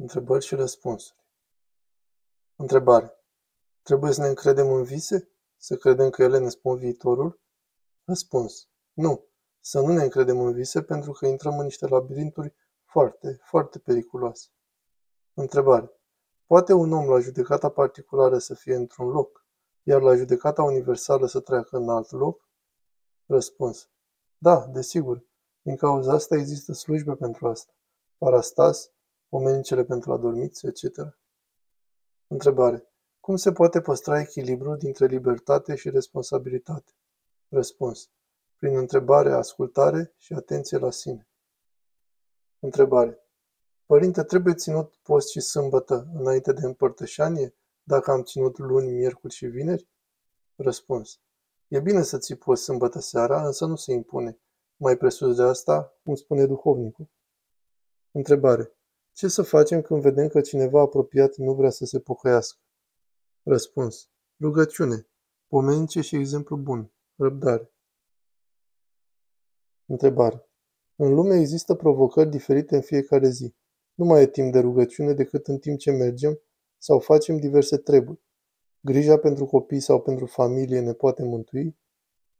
Întrebări și răspunsuri. Întrebare. Trebuie să ne încredem în vise? Să credem că ele ne spun viitorul? Răspuns. Nu. Să nu ne încredem în vise pentru că intrăm în niște labirinturi foarte, foarte periculoase. Întrebare. Poate un om la judecata particulară să fie într-un loc, iar la judecata universală să treacă în alt loc? Răspuns. Da, desigur. Din cauza asta există slujbe pentru asta. Parastas, pomenicele pentru adormiți, etc. Întrebare. Cum se poate păstra echilibrul dintre libertate și responsabilitate? Răspuns. Prin întrebare, ascultare și atenție la sine. Întrebare. Părinte, trebuie ținut post și sâmbătă înainte de împărtășanie, dacă am ținut luni, miercuri și vineri? Răspuns. E bine să ții post sâmbătă seara, însă nu se impune. Mai presus de asta, cum spune duhovnicul. Întrebare. Ce să facem când vedem că cineva apropiat nu vrea să se pocăiască? Răspuns. Rugăciune. Pomenice și exemplu bun. Răbdare. Întrebare. În lume există provocări diferite în fiecare zi. Nu mai e timp de rugăciune decât în timp ce mergem sau facem diverse treburi. Grija pentru copii sau pentru familie ne poate mântui?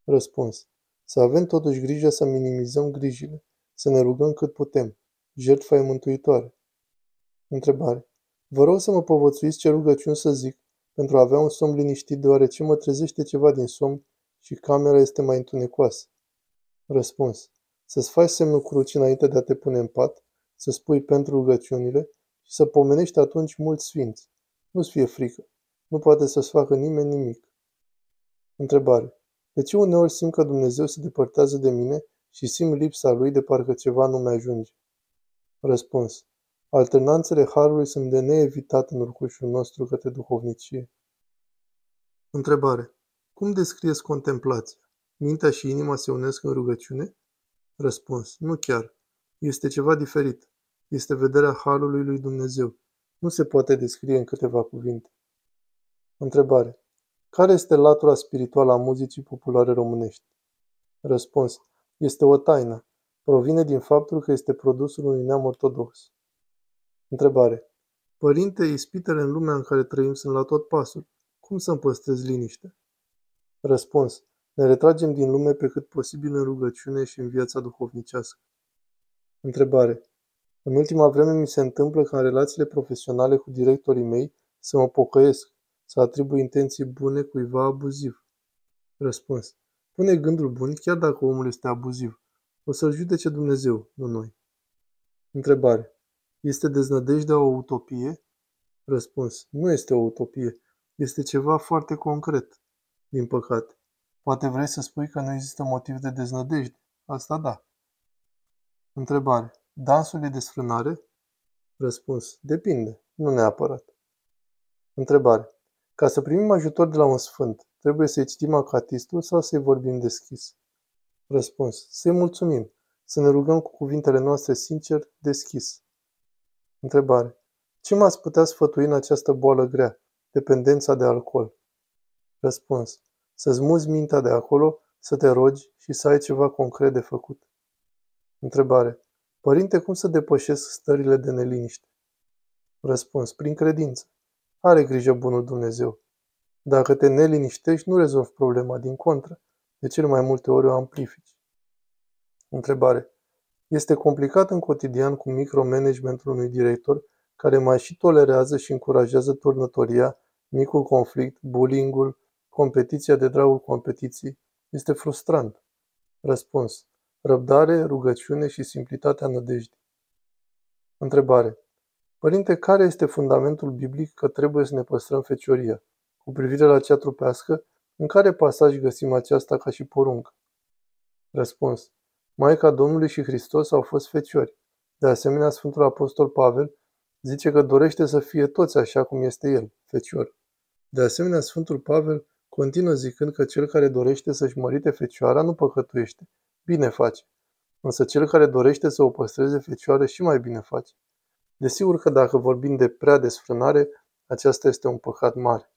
Răspuns. Să avem totuși grijă să minimizăm grijile, să ne rugăm cât putem. Jertfa e mântuitoare. Întrebare. Vă rog să mă povățuiți ce rugăciuni să zic pentru a avea un somn liniștit deoarece mă trezește ceva din somn și camera este mai întunecoasă. Răspuns. Să-ți faci semnul crucii înainte de a te pune în pat, să spui pentru rugăciunile și să pomenești atunci mulți sfinți. Nu-ți fie frică. Nu poate să-ți facă nimeni nimic. Întrebare. De ce uneori simt că Dumnezeu se depărtează de mine și simt lipsa Lui de parcă ceva nu mi ajunge? Răspuns. Alternanțele harului sunt de neevitat în urcușul nostru către duhovnicie. Întrebare. Cum descrieți contemplația? Mintea și inima se unesc în rugăciune? Răspuns. Nu chiar. Este ceva diferit. Este vederea harului lui Dumnezeu. Nu se poate descrie în câteva cuvinte. Întrebare. Care este latura spirituală a muzicii populare românești? Răspuns. Este o taină. Provine din faptul că este produsul unui neam ortodox. Întrebare. Părinte, ispitele în lumea în care trăim sunt la tot pasul. Cum să-mi păstrez liniște? Răspuns. Ne retragem din lume pe cât posibil în rugăciune și în viața duhovnicească. Întrebare. În ultima vreme mi se întâmplă ca în relațiile profesionale cu directorii mei să mă pocăiesc, să atribui intenții bune cuiva abuziv. Răspuns. Pune gândul bun chiar dacă omul este abuziv. O să-l judece Dumnezeu, nu noi. Întrebare. Este deznădejdea o utopie? Răspuns. Nu este o utopie. Este ceva foarte concret. Din păcate. Poate vrei să spui că nu există motiv de deznădejde. Asta da. Întrebare. Dansul e desfrânare? Răspuns. Depinde. Nu neapărat. Întrebare. Ca să primim ajutor de la un sfânt, trebuie să-i citim acatistul sau să-i vorbim deschis? Răspuns. Să-i mulțumim. Să ne rugăm cu cuvintele noastre sincer, deschis. Întrebare. Ce m-ați putea sfătui în această boală grea, dependența de alcool? Răspuns. Să-ți muzi mintea de acolo, să te rogi și să ai ceva concret de făcut. Întrebare. Părinte, cum să depășesc stările de neliniște? Răspuns. Prin credință. Are grijă bunul Dumnezeu. Dacă te neliniștești, nu rezolvi problema, din contră. De cele mai multe ori o amplifici. Întrebare. Este complicat în cotidian cu micromanagementul unui director care mai și tolerează și încurajează turnătoria, micul conflict, bullying-ul, competiția de dragul competiției. Este frustrant. Răspuns. Răbdare, rugăciune și simplitatea nădejdii. Întrebare. Părinte, care este fundamentul biblic că trebuie să ne păstrăm fecioria? Cu privire la cea trupească, în care pasaj găsim aceasta ca și poruncă? Răspuns. Maica Domnului și Hristos au fost feciori. De asemenea, Sfântul Apostol Pavel zice că dorește să fie toți așa cum este el, fecior. De asemenea, Sfântul Pavel continuă zicând că cel care dorește să-și mărite fecioara nu păcătuiește. Bine face. Însă cel care dorește să o păstreze fecioară și mai bine face. Desigur că dacă vorbim de prea desfrânare, aceasta este un păcat mare.